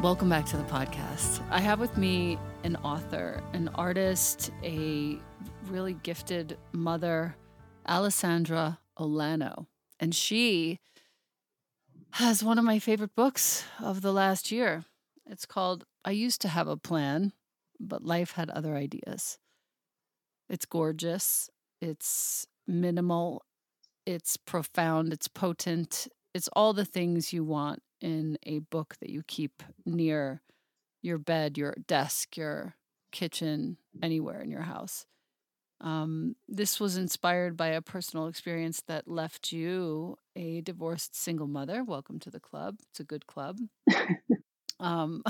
Welcome back to the podcast. I have with me an author, an artist, a really gifted mother, Alessandra Olanow. And she has one of my favorite books of the last year. It's called I Used to Have a Plan, but Life Had Other Ideas. It's gorgeous, it's minimal, it's profound, it's potent, it's all the things you want in a book that you keep near your bed, your desk, your kitchen, anywhere in your house. Um, this was inspired by a personal experience that left you a divorced single mother. Welcome to the club. It's a good club. Um,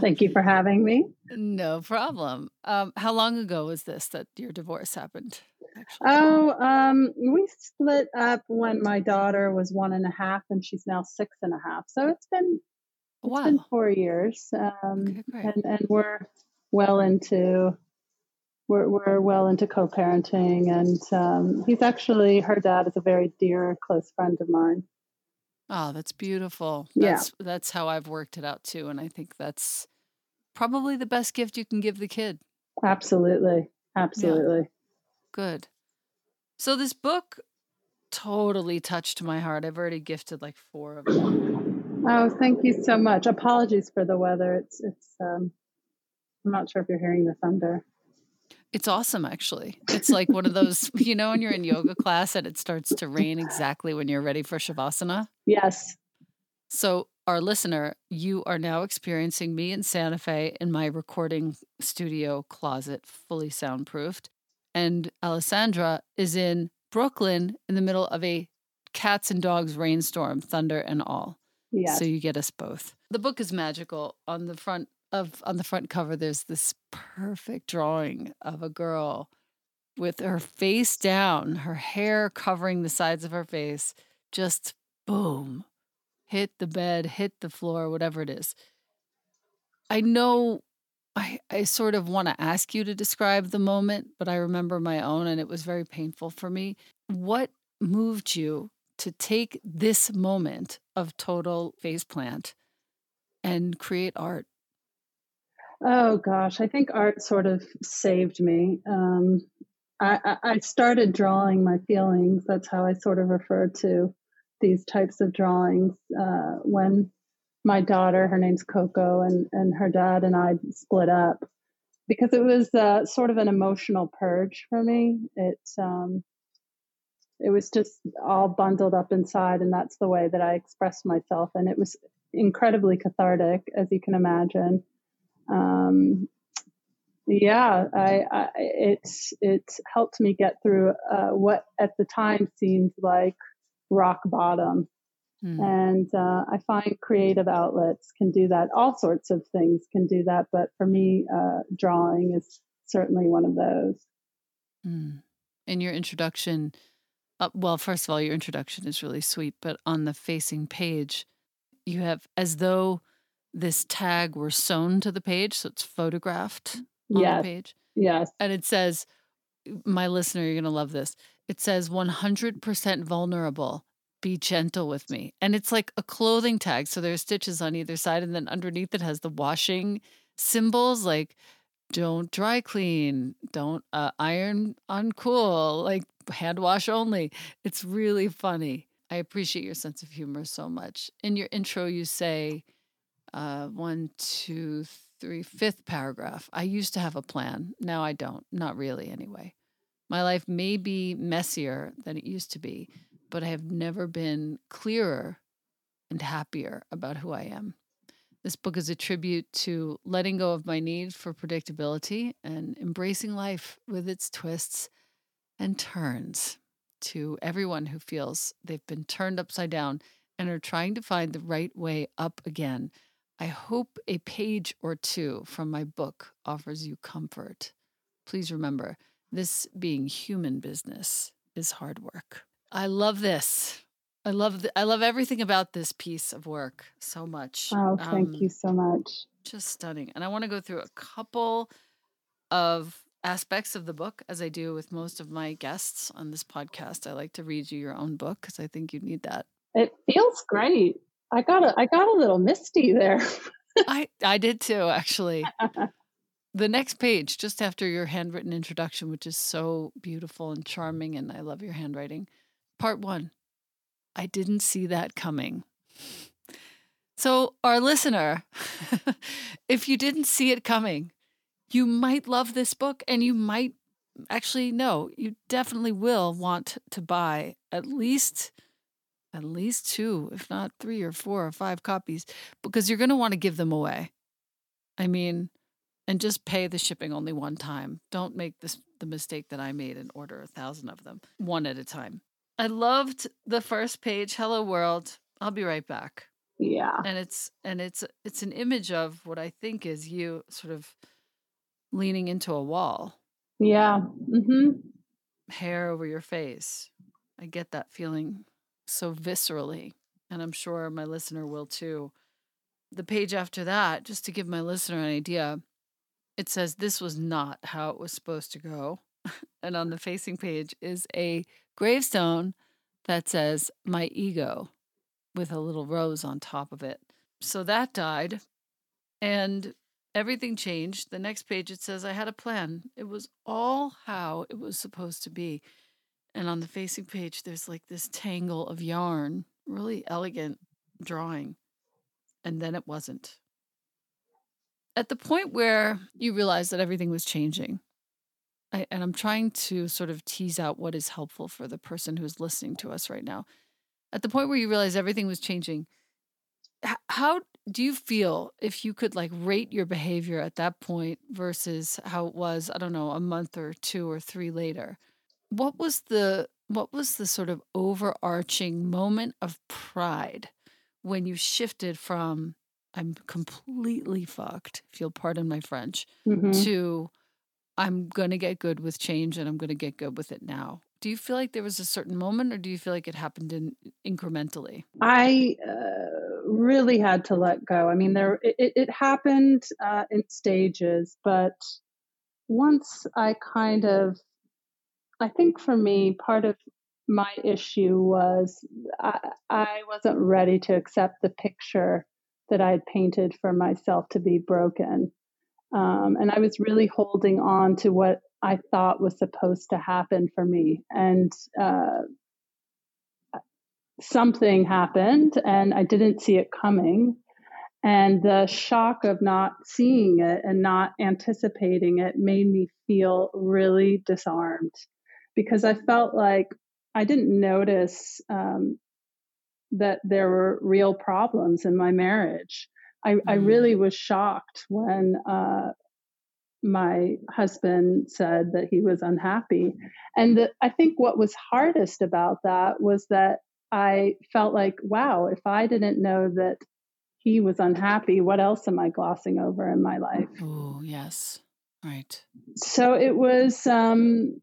Thank you for having me. No problem. Um, how long ago was this that your divorce happened? Actually? Oh, um, we split up when my daughter was one and a half, and she's now six and a half. So it's been it's wow. been four years, um, okay, and and we're well into we're we're well into co-parenting, and um, he's actually her dad is a very dear, close friend of mine. Oh, that's beautiful. That's yeah. that's how I've worked it out too and I think that's probably the best gift you can give the kid. Absolutely. Absolutely. Good. So this book totally touched my heart. I've already gifted like 4 of them. Oh, thank you so much. Apologies for the weather. It's it's um I'm not sure if you're hearing the thunder. It's awesome, actually. It's like one of those, you know, when you're in yoga class and it starts to rain exactly when you're ready for Shavasana. Yes. So, our listener, you are now experiencing me in Santa Fe in my recording studio closet, fully soundproofed. And Alessandra is in Brooklyn in the middle of a cats and dogs rainstorm, thunder and all. Yes. So you get us both. The book is magical. On the front of on the front cover there's this perfect drawing of a girl with her face down, her hair covering the sides of her face, just boom, hit the bed, hit the floor, whatever it is. I know I, I sort of want to ask you to describe the moment, but I remember my own and it was very painful for me. What moved you to take this moment of total faceplant and create art? Oh gosh, I think art sort of saved me. Um, I, I started drawing my feelings. That's how I sort of refer to these types of drawings uh, when my daughter, her name's Coco, and, and her dad and I split up because it was uh, sort of an emotional purge for me. It um, it was just all bundled up inside, and that's the way that I expressed myself, and it was incredibly cathartic, as you can imagine um, yeah, I, I, it's it's helped me get through uh, what at the time seemed like rock bottom. Mm. And uh, I find creative outlets can do that. All sorts of things can do that, but for me, uh, drawing is certainly one of those. Mm. In your introduction, uh, well, first of all, your introduction is really sweet, but on the facing page, you have as though this tag were sewn to the page, so it's photographed on yes. the page. Yes. And it says, my listener, you're going to love this. It says 100% vulnerable. Be gentle with me. And it's like a clothing tag. So there are stitches on either side. And then underneath it has the washing symbols like don't dry clean, don't uh, iron on cool, like hand wash only. It's really funny. I appreciate your sense of humor so much. In your intro, you say, uh, one, two, three, fifth paragraph. I used to have a plan. Now I don't. Not really, anyway. My life may be messier than it used to be, but I have never been clearer and happier about who I am. This book is a tribute to letting go of my need for predictability and embracing life with its twists and turns. To everyone who feels they've been turned upside down and are trying to find the right way up again, I hope a page or two from my book offers you comfort. Please remember, this being human business is hard work. I love this. I love the, I love everything about this piece of work so much. Oh, thank um, you so much. Just stunning. And I want to go through a couple of aspects of the book as I do with most of my guests on this podcast. I like to read you your own book because I think you need that. It feels great. I got a I got a little misty there. I I did too, actually. the next page, just after your handwritten introduction, which is so beautiful and charming, and I love your handwriting. Part one. I didn't see that coming. So, our listener, if you didn't see it coming, you might love this book and you might actually no, you definitely will want to buy at least at least two, if not three or four or five copies because you're going to want to give them away. I mean, and just pay the shipping only one time. Don't make this the mistake that I made and order a thousand of them one at a time. I loved the first page, Hello World. I'll be right back. Yeah. And it's and it's it's an image of what I think is you sort of leaning into a wall. Yeah. Mm-hmm. Hair over your face. I get that feeling so viscerally, and I'm sure my listener will too. The page after that, just to give my listener an idea, it says this was not how it was supposed to go. and on the facing page is a gravestone that says my ego with a little rose on top of it. So that died. And everything changed. The next page it says I had a plan. It was all how it was supposed to be. And on the facing page, there's like this tangle of yarn, really elegant drawing. And then it wasn't. At the point where you realize that everything was changing, I, and I'm trying to sort of tease out what is helpful for the person who's listening to us right now. At the point where you realize everything was changing, how do you feel if you could like rate your behavior at that point versus how it was i don't know a month or two or three later what was the what was the sort of overarching moment of pride when you shifted from i'm completely fucked if you'll pardon my french mm-hmm. to i'm going to get good with change and i'm going to get good with it now do you feel like there was a certain moment or do you feel like it happened in incrementally i uh really had to let go. I mean, there it, it happened uh, in stages, but once I kind of, I think for me, part of my issue was I, I wasn't ready to accept the picture that I had painted for myself to be broken. Um, and I was really holding on to what I thought was supposed to happen for me. And uh, something happened and I didn't see it coming. And the shock of not seeing it and not anticipating it made me feel really disarmed because I felt like I didn't notice um, that there were real problems in my marriage. I, I mm. really was shocked when uh, my husband said that he was unhappy. And the, I think what was hardest about that was that I felt like, wow, if I didn't know that he was unhappy, what else am I glossing over in my life? Oh, yes. Right. So it was, um,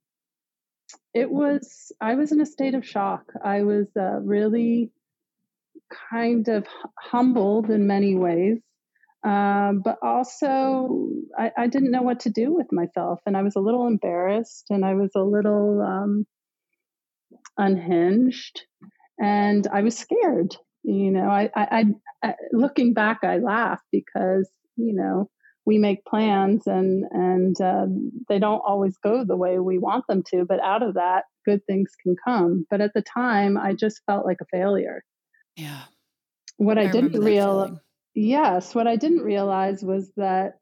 it was, I was in a state of shock. I was uh, really kind of humbled in many ways. Um, but also, I, I, didn't know what to do with myself. And I was a little embarrassed and I was a little um, unhinged and I was scared. You know, I, I, I, looking back, I laugh because you know we make plans and and uh, they don't always go the way we want them to. But out of that, good things can come. But at the time, I just felt like a failure. Yeah. What I, I didn't realize, yes, what I didn't realize was that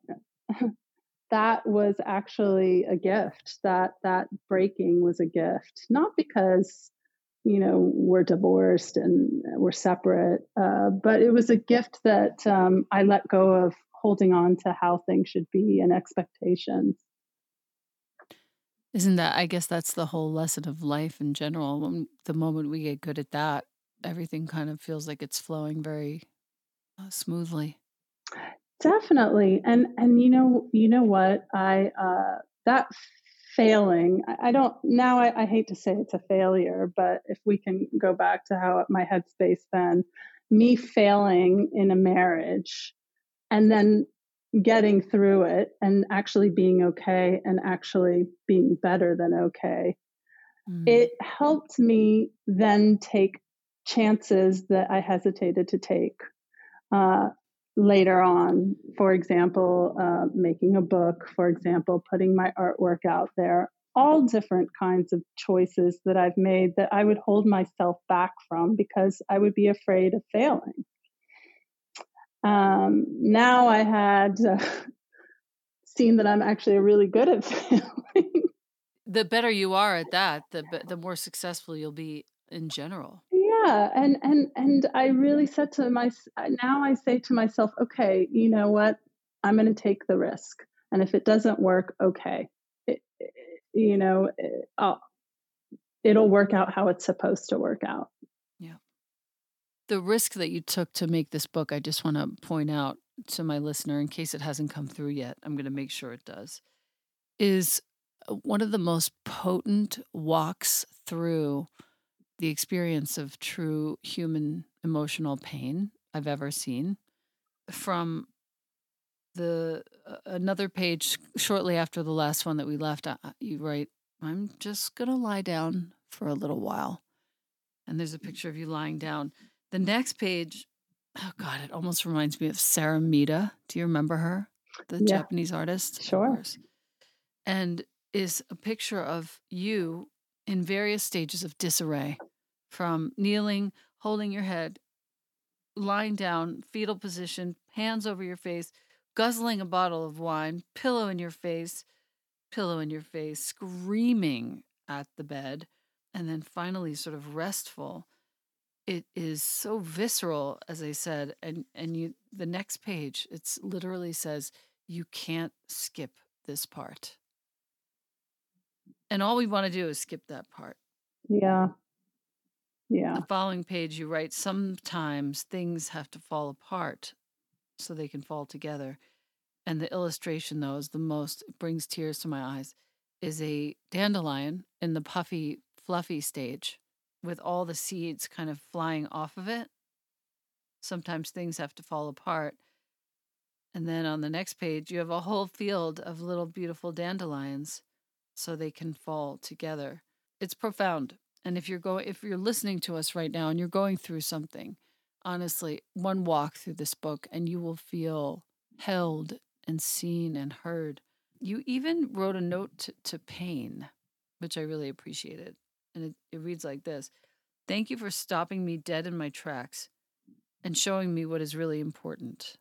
that was actually a gift. That that breaking was a gift, not because you know, we're divorced and we're separate. Uh, but it was a gift that um, I let go of holding on to how things should be and expectations. Isn't that, I guess that's the whole lesson of life in general. When the moment we get good at that, everything kind of feels like it's flowing very uh, smoothly. Definitely. And, and you know, you know what, I, uh, that failing i don't now I, I, hate to say it's a failure but if we can go back to how my headspace then me failing in a marriage and then getting through it and actually being okay and actually being better than okay mm. it helped me then take chances that i hesitated to take uh, later on, for example, uh, making a book, for example, putting my artwork out there, all different kinds of choices that I've made that I would hold myself back from because I would be afraid of failing. Um, now I had uh, seen that I'm actually really good at failing. The better you are at that, the the more successful you'll be in general. Yeah, and and and I really said to my now I say to myself, okay, you know what? I'm going to take the risk, and if it doesn't work, okay, it, it, you know, it, it'll work out how it's supposed to work out. Yeah. The risk that you took to make this book, I just want to point out to my listener, in case it hasn't come through yet, I'm going to make sure it does, is uh, one of the most potent walks through the experience of true human emotional pain I've ever seen. From the uh, another page shortly after the last one that we left, uh, you write, "I'm just gonna lie down for a little while," and there's a picture of you lying down. The next page, oh god, it almost reminds me of Sarah Mida. Do you remember her, the yeah. Japanese artist? Sure. And is a picture of you in various stages of disarray from kneeling, holding your head, lying down, fetal position, hands over your face, guzzling a bottle of wine, pillow in your face, pillow in your face, screaming at the bed, and then finally sort of restful. It is so visceral, as I said, and and you the next page, it's literally says you can't skip this part. And all we want to do is skip that part. Yeah. Yeah. The following page, you write, sometimes things have to fall apart so they can fall together. And the illustration, though, is the most, brings tears to my eyes, is a dandelion in the puffy, fluffy stage with all the seeds kind of flying off of it. Sometimes things have to fall apart. And then on the next page, you have a whole field of little beautiful dandelions so they can fall together. It's profound. And if you're going if you're listening to us right now and you're going through something, honestly, one walk through this book and you will feel held and seen and heard. You even wrote a note to, to pain, which I really appreciated. And it, it reads like this Thank you for stopping me dead in my tracks and showing me what is really important.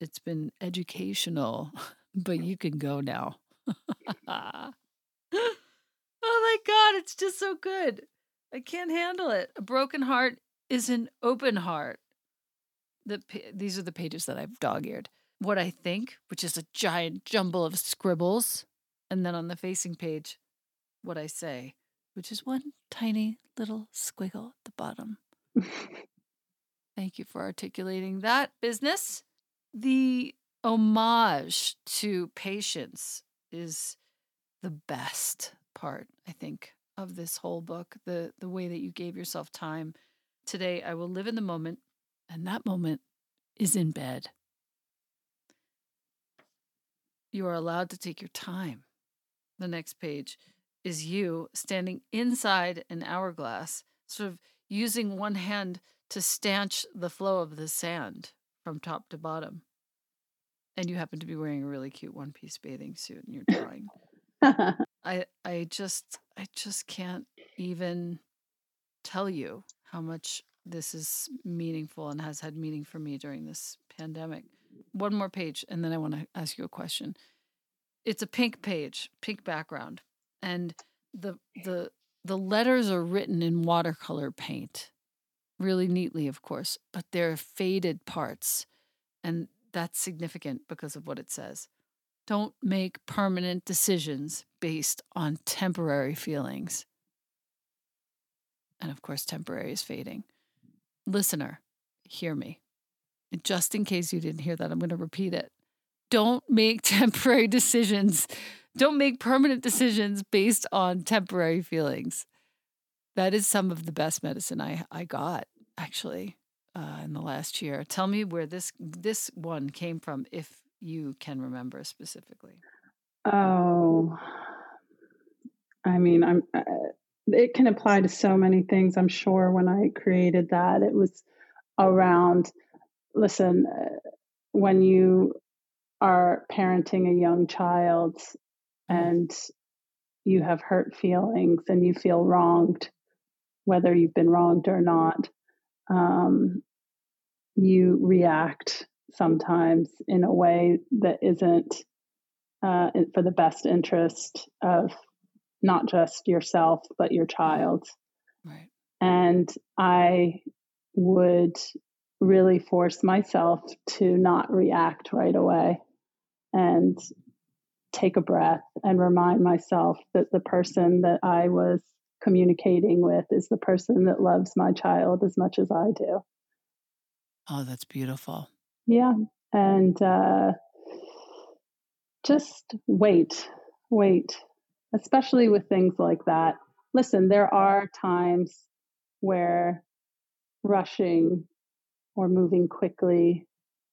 It's been educational, but you can go now. oh my God, it's just so good. I can't handle it. A broken heart is an open heart. The, these are the pages that I've dog eared. What I think, which is a giant jumble of scribbles. And then on the facing page, what I say, which is one tiny little squiggle at the bottom. Thank you for articulating that business. The homage to patience is the best part, I think, of this whole book. The the way that you gave yourself time. Today I will live in the moment, and that moment is in bed. You are allowed to take your time. The next page is you standing inside an hourglass, sort of using one hand to stanch the flow of the sand from top to bottom. And you happen to be wearing a really cute one piece bathing suit and you're drawing. I I just I just can't even tell you how much this is meaningful and has had meaning for me during this pandemic. One more page and then I want to ask you a question. It's a pink page, pink background, and the the the letters are written in watercolor paint. Really neatly, of course, but they're faded parts. And that's significant because of what it says. Don't make permanent decisions based on temporary feelings. And of course, temporary is fading. Listener, hear me. And just in case you didn't hear that, I'm going to repeat it. Don't make temporary decisions. Don't make permanent decisions based on temporary feelings. That is some of the best medicine I, I got, actually, uh, in the last year. Tell me where this this one came from, if you can remember specifically? Oh, I mean, I'm. Uh, it can apply to so many things. I'm sure when I created that, it was around. Listen, uh, when you are parenting a young child, mm-hmm. and you have hurt feelings and you feel wronged, whether you've been wronged or not, um, you react sometimes in a way that isn't uh, for the best interest of not just yourself, but your child. Right. And I would really force myself to not react right away and take a breath and remind myself that the person that I was communicating with is the person that loves my child as much as I do. Oh, that's beautiful. Yeah. And uh, just wait, wait, especially with things like that. Listen, there are times where rushing or moving quickly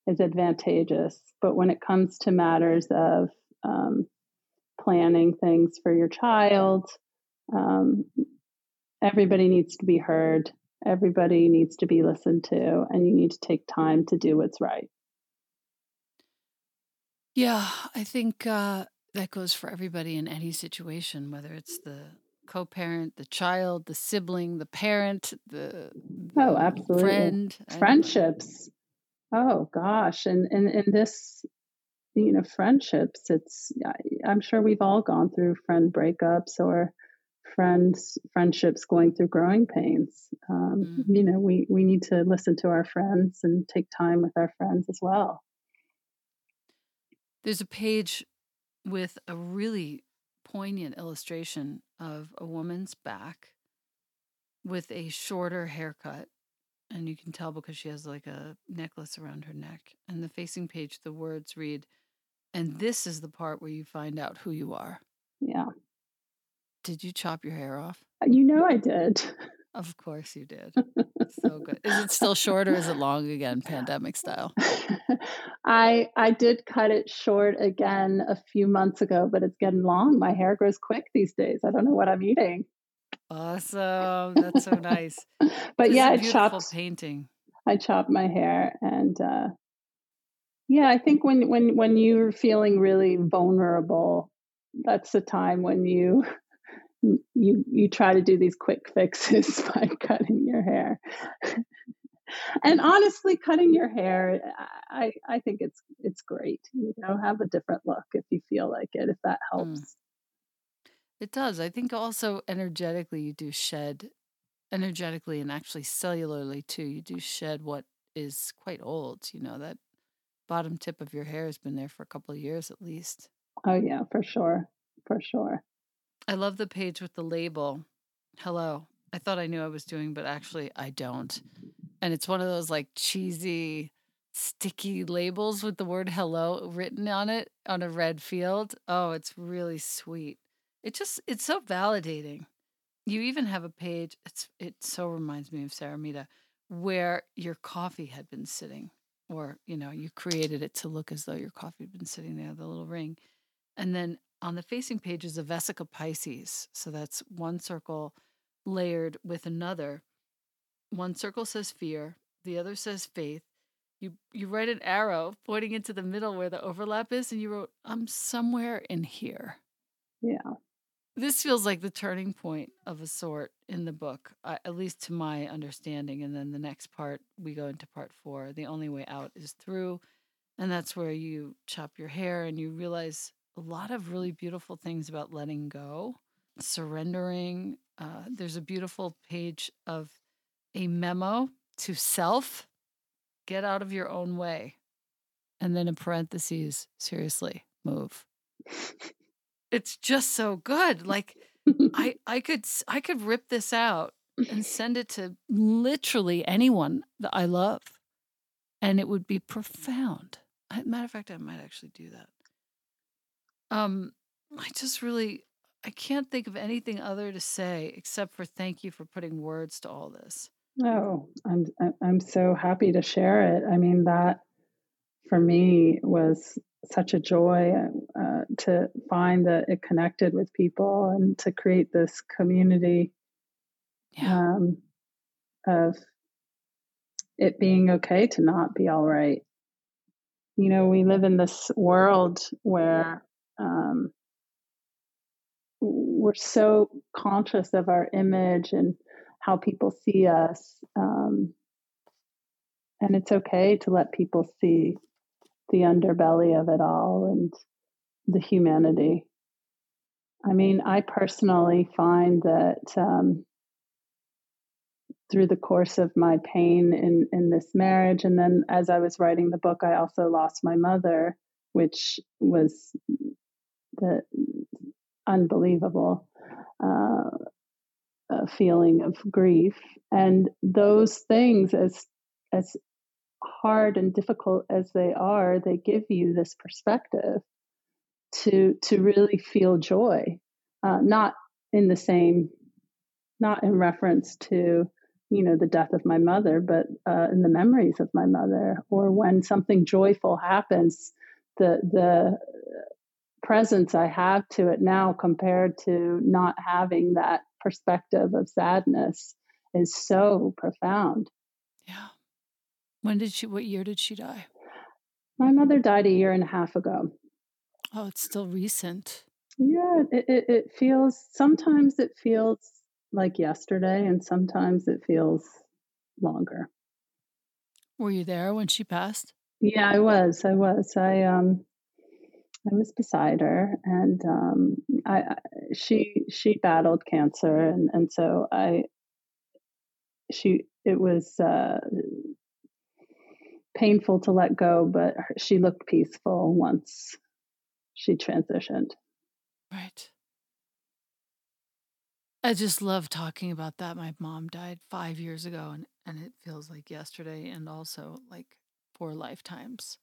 is advantageous. But when it comes to matters of um, planning things for your child, um, everybody needs to be heard. Everybody needs to be listened to, and you need to take time to do what's right. Yeah, I think uh, that goes for everybody in any situation, whether it's the co-parent, the child, the sibling, the parent, the, oh, absolutely, friend, friendships. Oh gosh, and and in this, you know, friendships. It's I'm sure we've all gone through friend breakups or friends friendships going through growing pains. Um, mm. You know, we we need to listen to our friends and take time with our friends as well. There's a page with a really poignant illustration of a woman's back with a shorter haircut. And you can tell because she has like a necklace around her neck. And the facing page, the words read, and this is the part where you find out who you are. Yeah. Did you chop your hair off? You know I did. Of course you did. so good. Is it still short or is it long again, pandemic style? I I did cut it short again a few months ago, but it's getting long. My hair grows quick these days. I don't know what I'm eating. Awesome. That's so nice. but yeah, I chopped painting. I chopped my hair and uh yeah, I think when when when you're feeling really vulnerable, that's the time when you you you try to do these quick fixes by cutting your hair. and honestly, cutting your hair, I I think it's it's great. You know, have a different look if you feel like it, if that mm. helps. Mm. It does. I think also energetically, you do shed energetically and actually cellularly too. You do shed what is quite old. You know that bottom tip of your hair has been there for a couple of years at least. Oh yeah, for sure, for sure. I love the page with the label. Hello. I thought I knew I was doing, but actually I don't. And it's one of those like cheesy, sticky labels with the word hello written on it on a red field. Oh, it's really sweet. It just it's so validating. You even have a page, it's it so reminds me of Sarah Saramita, where your coffee had been sitting. Or, you know, you created it to look as though your coffee had been sitting there, the little ring. And then on the facing page is a Vesica Piscis. So that's one circle layered with another. One circle says fear, the other says faith. You you write an arrow pointing into the middle where the overlap is, and you wrote, I'm somewhere in here. Yeah. This feels like the turning point of a sort in the book, at least to my understanding. And then the next part, we go into part four. The only way out is through. And that's where you chop your hair and you realize a lot of really beautiful things about letting go, surrendering. Uh, there's a beautiful page of a memo to self get out of your own way. And then in parentheses, seriously, move. it's just so good. Like I I could I could rip this out and send it to literally anyone that I love. And it would be profound. Matter of fact, I might actually do that. Um, I just really I can't think of anything other to say except for thank you for putting words to all this. Oh, I'm I'm so happy to share it. I mean that for me was such a joy uh, to find that it connected with people and to create this community yeah. um, of it being okay to not be all right. You know, we live in this world where um, we're so conscious of our image and how people see us. Um, and it's okay to let people see the underbelly of it all and the humanity. I mean, I personally find that um, through the course of my pain in, in this marriage, and then as I was writing the book, I also lost my mother, which was the unbelievable uh, feeling of grief. And those things, as as hard and difficult as they are, they give you this perspective to to really feel joy, uh, not in the same, not in reference to you know the death of my mother, but uh, in the memories of my mother, or when something joyful happens, the the presence I have to it now compared to not having that perspective of sadness is so profound. Yeah. When did she, what year did she die? My mother died a year and a half ago. Oh, it's still recent. Yeah, it, it, it feels, sometimes it feels like yesterday, and sometimes it feels longer. Were you there when she passed? Yeah, I was. I was. I um I was beside her, and um, I, she she battled cancer, and and so I she it was uh, painful to let go, but she looked peaceful once she transitioned. Right. I just love talking about that. My mom died five years ago, and, and it feels like yesterday, and also like four lifetimes.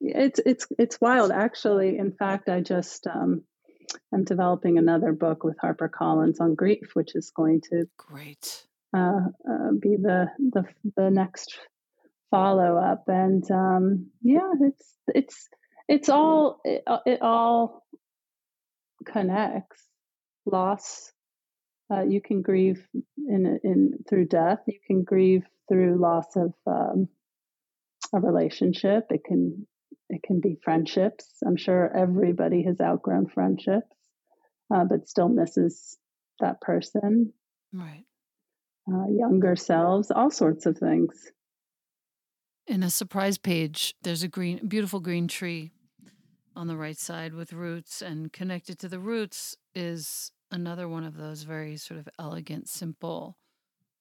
It's it's it's wild, actually. In fact, I just um, I'm developing another book with HarperCollins on grief, which is going to great uh, uh, be the the the next follow up. And um, yeah, it's it's it's all it, it all connects. Loss, uh, you can grieve in in through death. You can grieve through loss of um, a relationship. It can it can be friendships. I'm sure everybody has outgrown friendships, uh, but still misses that person. Right. Uh, younger selves, all sorts of things. In a surprise page, there's a green, beautiful green tree on the right side with roots, and connected to the roots is another one of those very sort of elegant, simple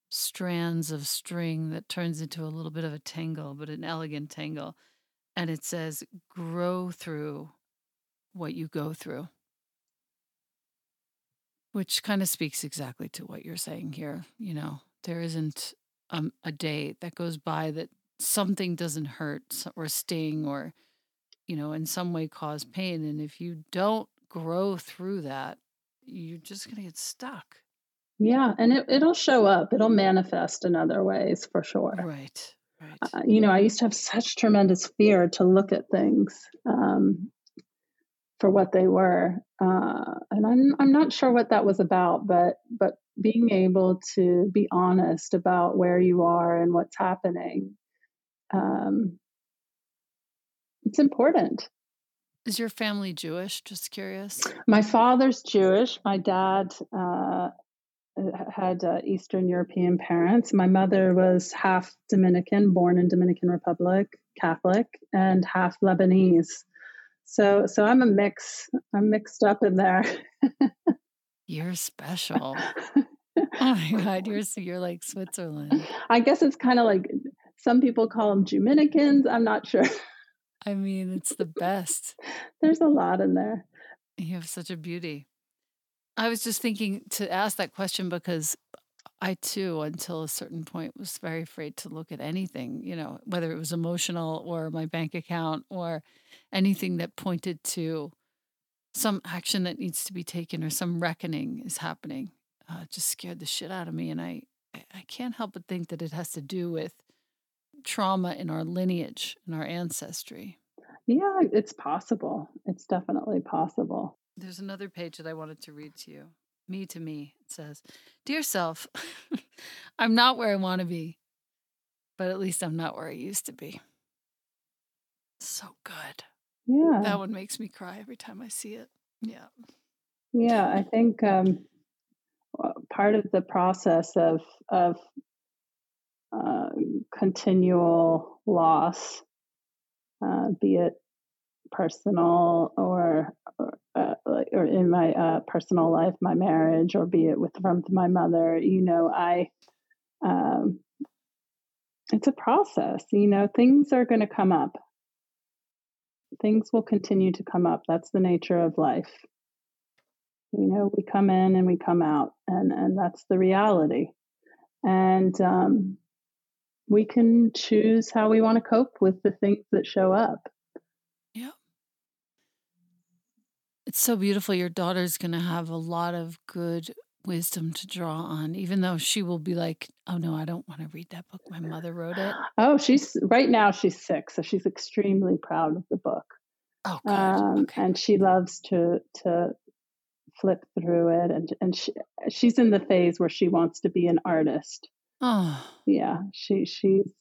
strands of string that turns into a little bit of a tangle, but an elegant tangle. And it says, grow through what you go through, which kind of speaks exactly to what you're saying here. You know, there isn't um, a day that goes by that something doesn't hurt or sting or, you know, in some way cause pain. And if you don't grow through that, you're just going to get stuck. Yeah, and it, it'll show up. It'll manifest in other ways for sure. Right. Right. Uh, you know, I used to have such tremendous fear to look at things um, for what they were, uh, and I'm I'm not sure what that was about, but but being able to be honest about where you are and what's happening, um, it's important. Is your family Jewish? Just curious. My father's Jewish. My dad uh, had uh, Eastern European parents. My mother was half Dominican, born in Dominican Republic, Catholic, and half Lebanese. So, so I'm a mix. I'm mixed up in there. you're special. oh my God, you're you're like Switzerland. I guess it's kind of like some people call them Juminicans. I'm not sure. I mean, it's the best. There's a lot in there. You have such a beauty. I was just thinking to ask that question because I too, until a certain point, was very afraid to look at anything, you know, whether it was emotional or my bank account or anything that pointed to some action that needs to be taken or some reckoning is happening. Uh, just scared the shit out of me. And I, I can't help but think that it has to do with trauma in our lineage and our ancestry. Yeah, it's possible. It's definitely possible. There's another page that I wanted to read to you. Me to me, it says, Dear self, I'm not where I want to be, but at least I'm not where I used to be. So good. Yeah. That one makes me cry every time I see it. Yeah. Yeah, I think um, part of the process of of uh, continual loss, uh, be it personal or or, uh, or in my uh, personal life, my marriage, or be it with from my mother. You know, I um, it's a process. You know, things are going to come up. Things will continue to come up. That's the nature of life. You know, we come in and we come out, and and that's the reality. And um, we can choose how we want to cope with the things that show up. Yeah. It's so beautiful. Your daughter's going to have a lot of good wisdom to draw on, even though she will be like, oh no, I don't want to read that book. My mother wrote it. Oh, she's right now she's six, so she's extremely proud of the book. Oh, good. Um, okay. And she loves to to flip through it, and and she, she's in the phase where she wants to be an artist. Oh, yeah, she she's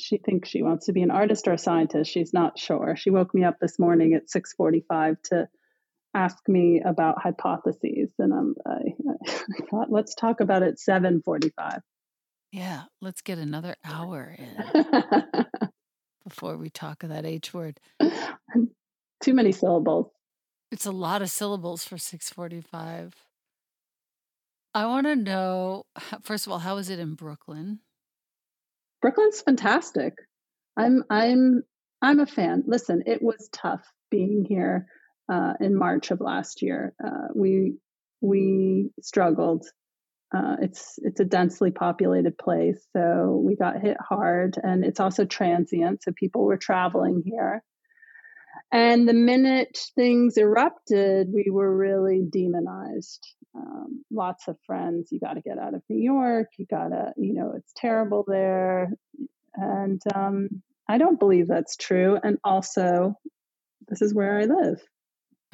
she thinks she wants to be an artist or a scientist. She's not sure. She woke me up this morning at six forty five to ask me about hypotheses, and I'm, I, I thought, let's talk about it 7:45. Yeah, let's get another hour in before we talk of that H word. Too many syllables. It's a lot of syllables for 6:45. I want to know first of all, how is it in Brooklyn? Brooklyn's fantastic. I'm I'm I'm a fan. Listen, it was tough being here uh, in March of last year. Uh, we we struggled. Uh, it's it's a densely populated place, so we got hit hard, and it's also transient. So people were traveling here, and the minute things erupted, we were really demonized. Um, lots of friends, you got to get out of New York. You got to, you know, it's terrible there, and um, I don't believe that's true. And also, this is where I live.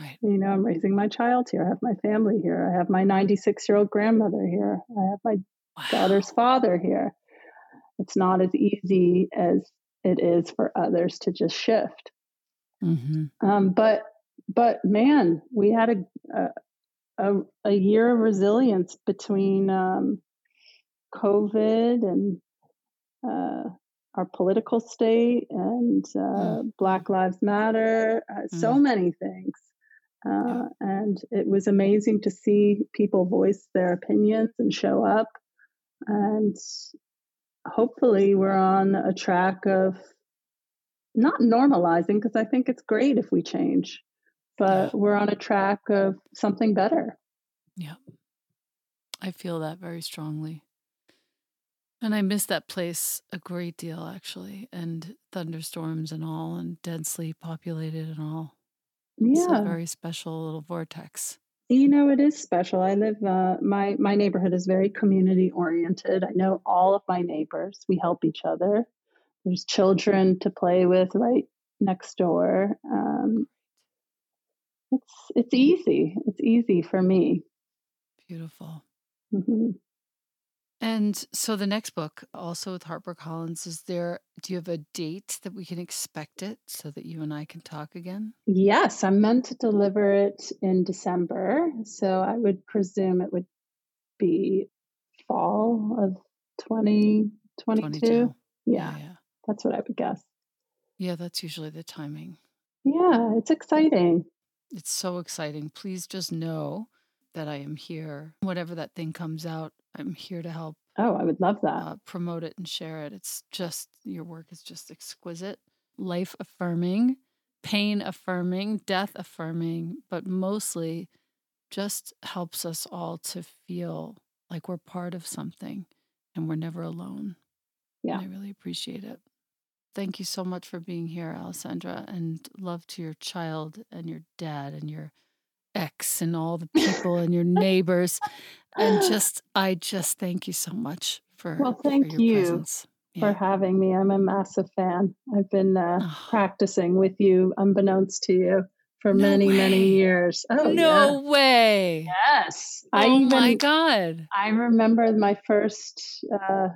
Right. You know, I'm raising my child here. I have my family here. I have my 96 year old grandmother here. I have my wow. daughter's father here. It's not as easy as it is for others to just shift. Mm-hmm. Um, but but man, we had a a, a year of resilience between um, COVID and uh, our political state and uh, mm. Black Lives Matter, uh, mm. so many things. Uh, and it was amazing to see people voice their opinions and show up. And hopefully, we're on a track of not normalizing, because I think it's great if we change, but we're on a track of something better. Yeah. I feel that very strongly. And I miss that place a great deal, actually, and thunderstorms and all, and densely populated and all. It's a very special little vortex. You know, it is special. I live uh, my my neighborhood is very community oriented. I know all of my neighbors. We help each other. There's children to play with right next door. Um, it's it's easy. It's easy for me. Beautiful. hmm and so the next book, also with HarperCollins, is there, do you have a date that we can expect it so that you and I can talk again? Yes, I'm meant to deliver it in December. So I would presume it would be fall of 2022. 22. Yeah, Yeah, yeah. that's what I would guess. Yeah, that's usually the timing. Yeah, it's exciting. It's so exciting. Please just know that I am here. Whatever that thing comes out, I'm here to help Oh, I would love that. uh, promote it and share it. It's just, your work is just exquisite, life affirming, pain affirming, death affirming, but mostly just helps us all to feel like we're part of something and we're never alone. Yeah. I really appreciate it. Thank you so much for being here, Alessandra, and love to your child and your dad and your ex and all the people and your neighbors. And just, I just thank you so much for, Well, for thank your you for Yeah. having me. I'm a massive fan. I've been uh, Oh, practicing with you, unbeknownst to you, for no many, many years. Oh, yeah. No way. Yes. I Oh my God. I remember my first, uh,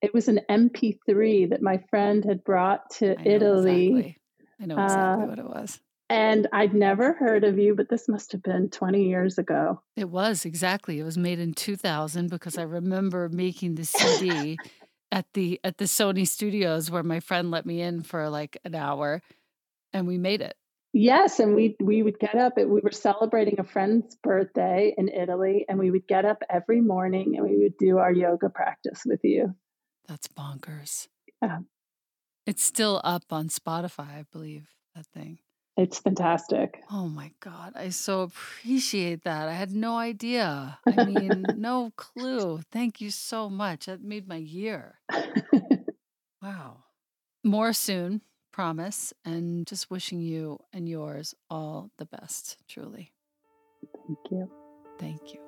it was an MP3 that my friend had brought to Italy. exactly. I know exactly Uh, what it was. And I'd never heard of you, but this must have been 20 years ago. It was exactly. It was made in 2000 because I remember making the CD at the at the Sony studios where my friend let me in for like an hour and we made it. Yes, and we we would get up. We were celebrating a friend's birthday in Italy, and we would get up every morning and we would do our yoga practice with you. That's bonkers. Yeah, It's still up on Spotify, I believe, that thing. It's fantastic. Oh my God. I so appreciate that. I had no idea. I mean, no clue. Thank you so much. That made my year. Wow. More soon, promise. And just wishing you and yours all the best, truly. Thank you. Thank you.